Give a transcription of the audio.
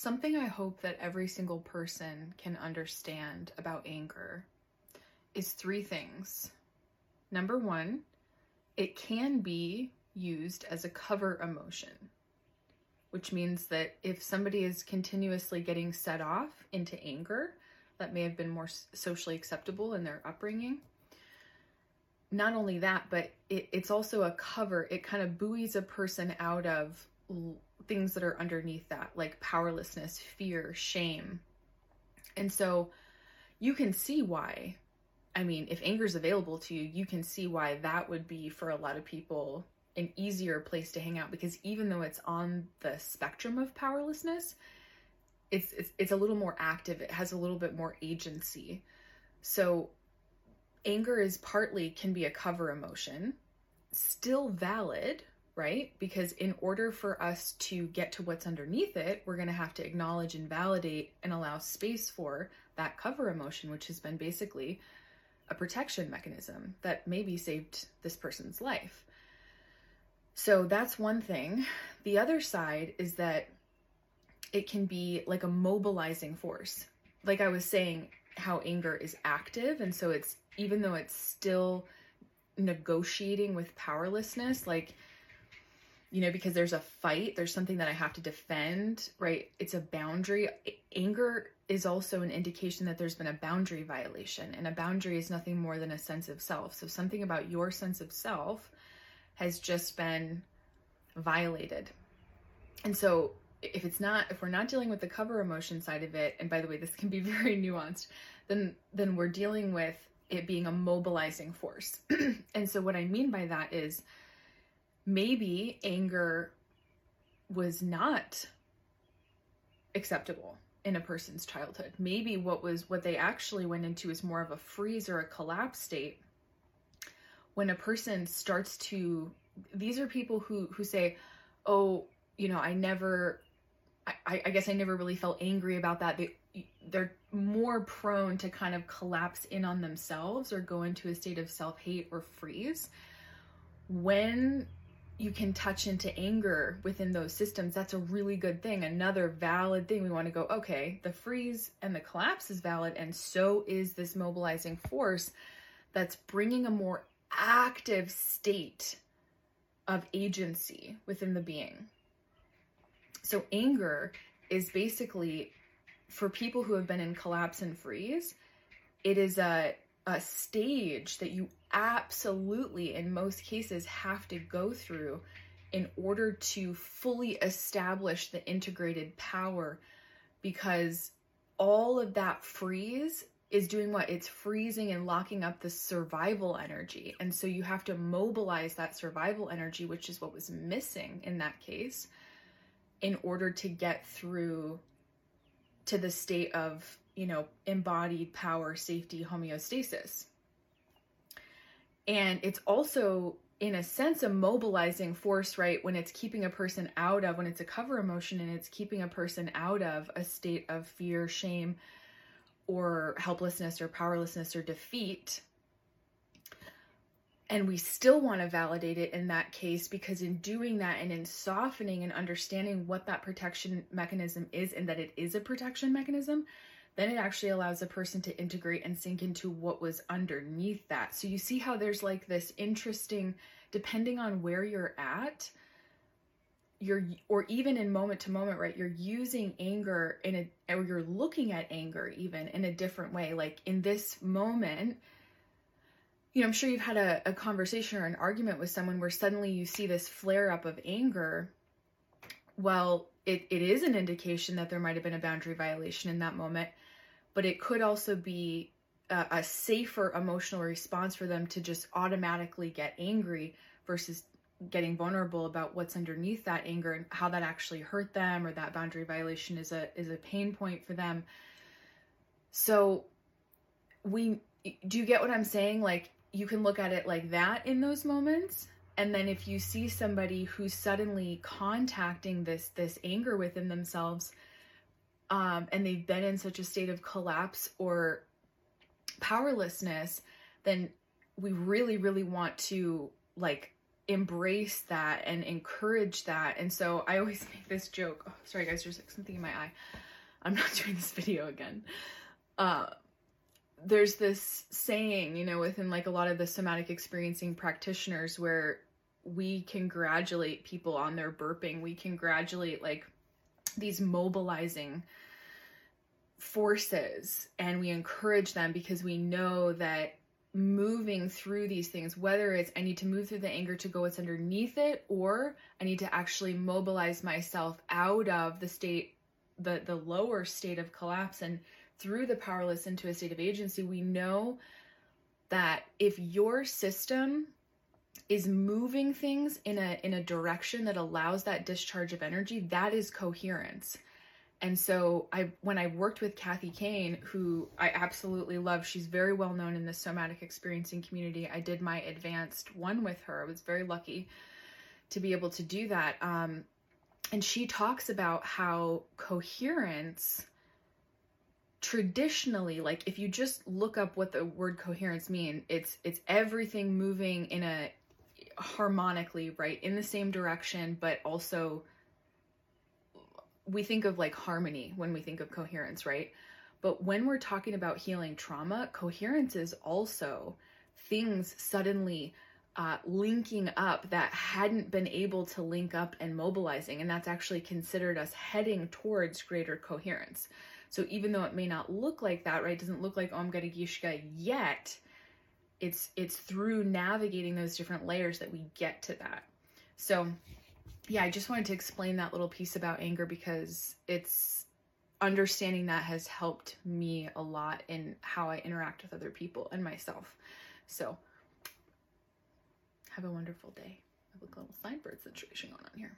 Something I hope that every single person can understand about anger is three things. Number one, it can be used as a cover emotion, which means that if somebody is continuously getting set off into anger, that may have been more socially acceptable in their upbringing. Not only that, but it, it's also a cover. It kind of buoys a person out of things that are underneath that, like powerlessness, fear, shame. And so you can see why. I mean, if anger is available to you, you can see why that would be for a lot of people an easier place to hang out because even though it's on the spectrum of powerlessness, it's, it's it's a little more active. It has a little bit more agency. So anger is partly can be a cover emotion, still valid, right? Because in order for us to get to what's underneath it, we're going to have to acknowledge and validate and allow space for that cover emotion, which has been basically a protection mechanism that maybe saved this person's life. So that's one thing. The other side is that it can be like a mobilizing force. Like I was saying, how anger is active. And so it's, even though it's still negotiating with powerlessness, like you know, because there's a fight, there's something that I have to defend, right? It's a boundary. Anger is also an indication that there's been a boundary violation, and a boundary is nothing more than a sense of self. So, something about your sense of self has just been violated. And so, if it's not, if we're not dealing with the cover emotion side of it, and by the way, this can be very nuanced, then then we're dealing with it being a mobilizing force. and so, what I mean by that is maybe anger was not acceptable in a person's childhood. Maybe what was what they actually went into is more of a freeze or a collapse state. When a person starts to these are people who who say, "Oh, you know, I never I, I guess I never really felt angry about that." They they're more prone to kind of collapse in on themselves or go into a state of self-hate or freeze when you can touch into anger within those systems, that's a really good thing. Another valid thing we want to go, okay, the freeze and the collapse is valid, and so is this mobilizing force that's bringing a more active state of agency within the being. So, anger is basically for people who have been in collapse and freeze, it is a, a stage that you absolutely, in most cases, have to go through in order to fully establish the integrated power because all of that freeze is doing what? It's freezing and locking up the survival energy. And so you have to mobilize that survival energy, which is what was missing in that case, in order to get through to the state of, you know, embodied power, safety, homeostasis. And it's also, in a sense, a mobilizing force, right? When it's keeping a person out of, when it's a cover emotion and it's keeping a person out of a state of fear, shame, or helplessness or powerlessness or defeat. And we still want to validate it in that case because, in doing that and in softening and understanding what that protection mechanism is and that it is a protection mechanism, then it actually allows a person to integrate and sink into what was underneath that. So you see how there's like this interesting, depending on where you're at, you're or even in moment to moment right you're using anger in a or you're looking at anger even in a different way. Like in this moment you know i'm sure you've had a, a conversation or an argument with someone where suddenly you see this flare up of anger. Well it, it is an indication that there might have been a boundary violation in that moment but it could also be a, a safer emotional response for them to just automatically get angry versus getting vulnerable about what's underneath that anger and how that actually hurt them or that boundary violation is a is a pain point for them. So we do you get what i'm saying? Like you can look at it like that in those moments and then if you see somebody who's suddenly contacting this this anger within themselves um, and they've been in such a state of collapse or powerlessness, then we really, really want to like embrace that and encourage that. And so I always make this joke. Oh, sorry guys, there's like something in my eye. I'm not doing this video again. Uh there's this saying, you know, within like a lot of the somatic experiencing practitioners where we congratulate people on their burping. We congratulate like these mobilizing forces and we encourage them because we know that moving through these things, whether it's I need to move through the anger to go what's underneath it, or I need to actually mobilize myself out of the state, the the lower state of collapse and through the powerless into a state of agency, we know that if your system is moving things in a in a direction that allows that discharge of energy, that is coherence. And so I when I worked with Kathy Kain who I absolutely love, she's very well known in the somatic experiencing community. I did my advanced one with her. I was very lucky to be able to do that. Um, and she talks about how coherence traditionally like if you just look up what the word coherence mean it's it's everything moving in a harmonically right in the same direction but also we think of like harmony when we think of coherence right? But when we're talking about healing trauma coherence is also things suddenly uh, linking up that hadn't been able to link up and mobilizing and that's actually considered us heading towards greater coherence. So even though it may not look like that, right, doesn't look like Om Gadi Gishka yet, it's it's through navigating those different layers that we get to that. So yeah, I just wanted to explain that little piece about anger because it's understanding that has helped me a lot in how I interact with other people and myself. So have a wonderful day. I have a little sign bird situation going on here.